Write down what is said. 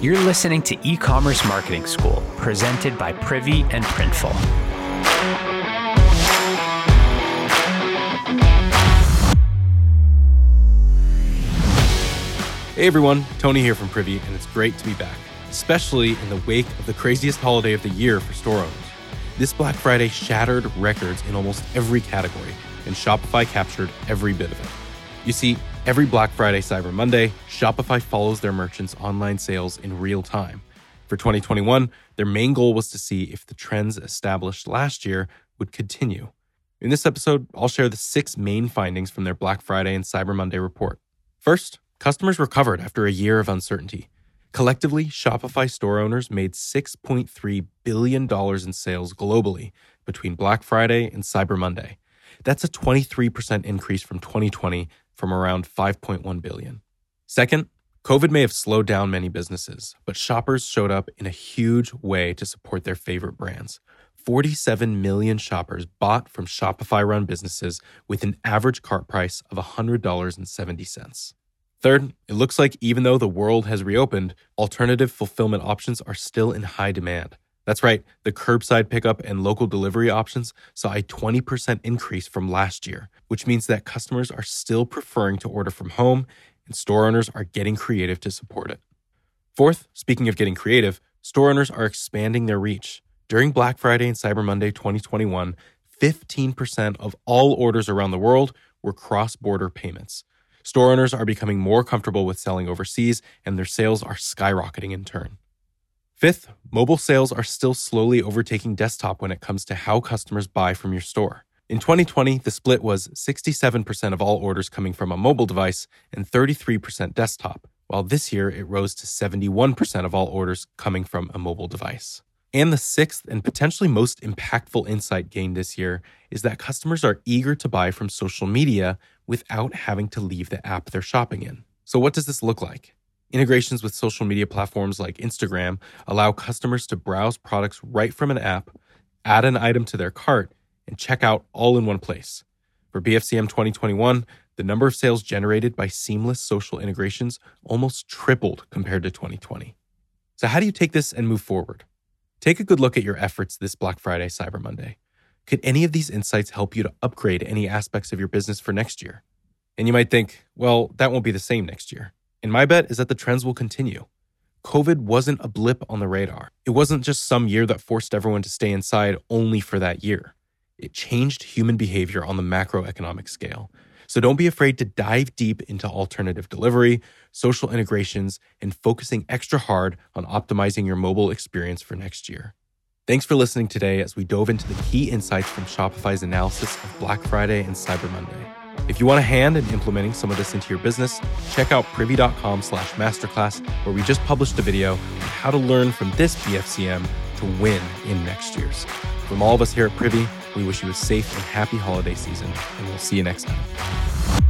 You're listening to E Commerce Marketing School, presented by Privy and Printful. Hey everyone, Tony here from Privy, and it's great to be back, especially in the wake of the craziest holiday of the year for store owners. This Black Friday shattered records in almost every category, and Shopify captured every bit of it. You see, every Black Friday, Cyber Monday, Shopify follows their merchants' online sales in real time. For 2021, their main goal was to see if the trends established last year would continue. In this episode, I'll share the six main findings from their Black Friday and Cyber Monday report. First, customers recovered after a year of uncertainty. Collectively, Shopify store owners made $6.3 billion in sales globally between Black Friday and Cyber Monday. That's a 23% increase from 2020 from around 5.1 billion. Second, COVID may have slowed down many businesses, but shoppers showed up in a huge way to support their favorite brands. 47 million shoppers bought from Shopify run businesses with an average cart price of $100.70. Third, it looks like even though the world has reopened, alternative fulfillment options are still in high demand. That's right, the curbside pickup and local delivery options saw a 20% increase from last year, which means that customers are still preferring to order from home and store owners are getting creative to support it. Fourth, speaking of getting creative, store owners are expanding their reach. During Black Friday and Cyber Monday 2021, 15% of all orders around the world were cross border payments. Store owners are becoming more comfortable with selling overseas, and their sales are skyrocketing in turn. Fifth, mobile sales are still slowly overtaking desktop when it comes to how customers buy from your store. In 2020, the split was 67% of all orders coming from a mobile device and 33% desktop, while this year it rose to 71% of all orders coming from a mobile device. And the sixth and potentially most impactful insight gained this year is that customers are eager to buy from social media without having to leave the app they're shopping in. So, what does this look like? Integrations with social media platforms like Instagram allow customers to browse products right from an app, add an item to their cart, and check out all in one place. For BFCM 2021, the number of sales generated by seamless social integrations almost tripled compared to 2020. So, how do you take this and move forward? Take a good look at your efforts this Black Friday, Cyber Monday. Could any of these insights help you to upgrade any aspects of your business for next year? And you might think, well, that won't be the same next year. And my bet is that the trends will continue. COVID wasn't a blip on the radar. It wasn't just some year that forced everyone to stay inside only for that year. It changed human behavior on the macroeconomic scale. So don't be afraid to dive deep into alternative delivery, social integrations, and focusing extra hard on optimizing your mobile experience for next year. Thanks for listening today as we dove into the key insights from Shopify's analysis of Black Friday and Cyber Monday. If you want a hand in implementing some of this into your business, check out privy.com slash masterclass, where we just published a video on how to learn from this BFCM to win in next year's. From all of us here at Privy, we wish you a safe and happy holiday season, and we'll see you next time.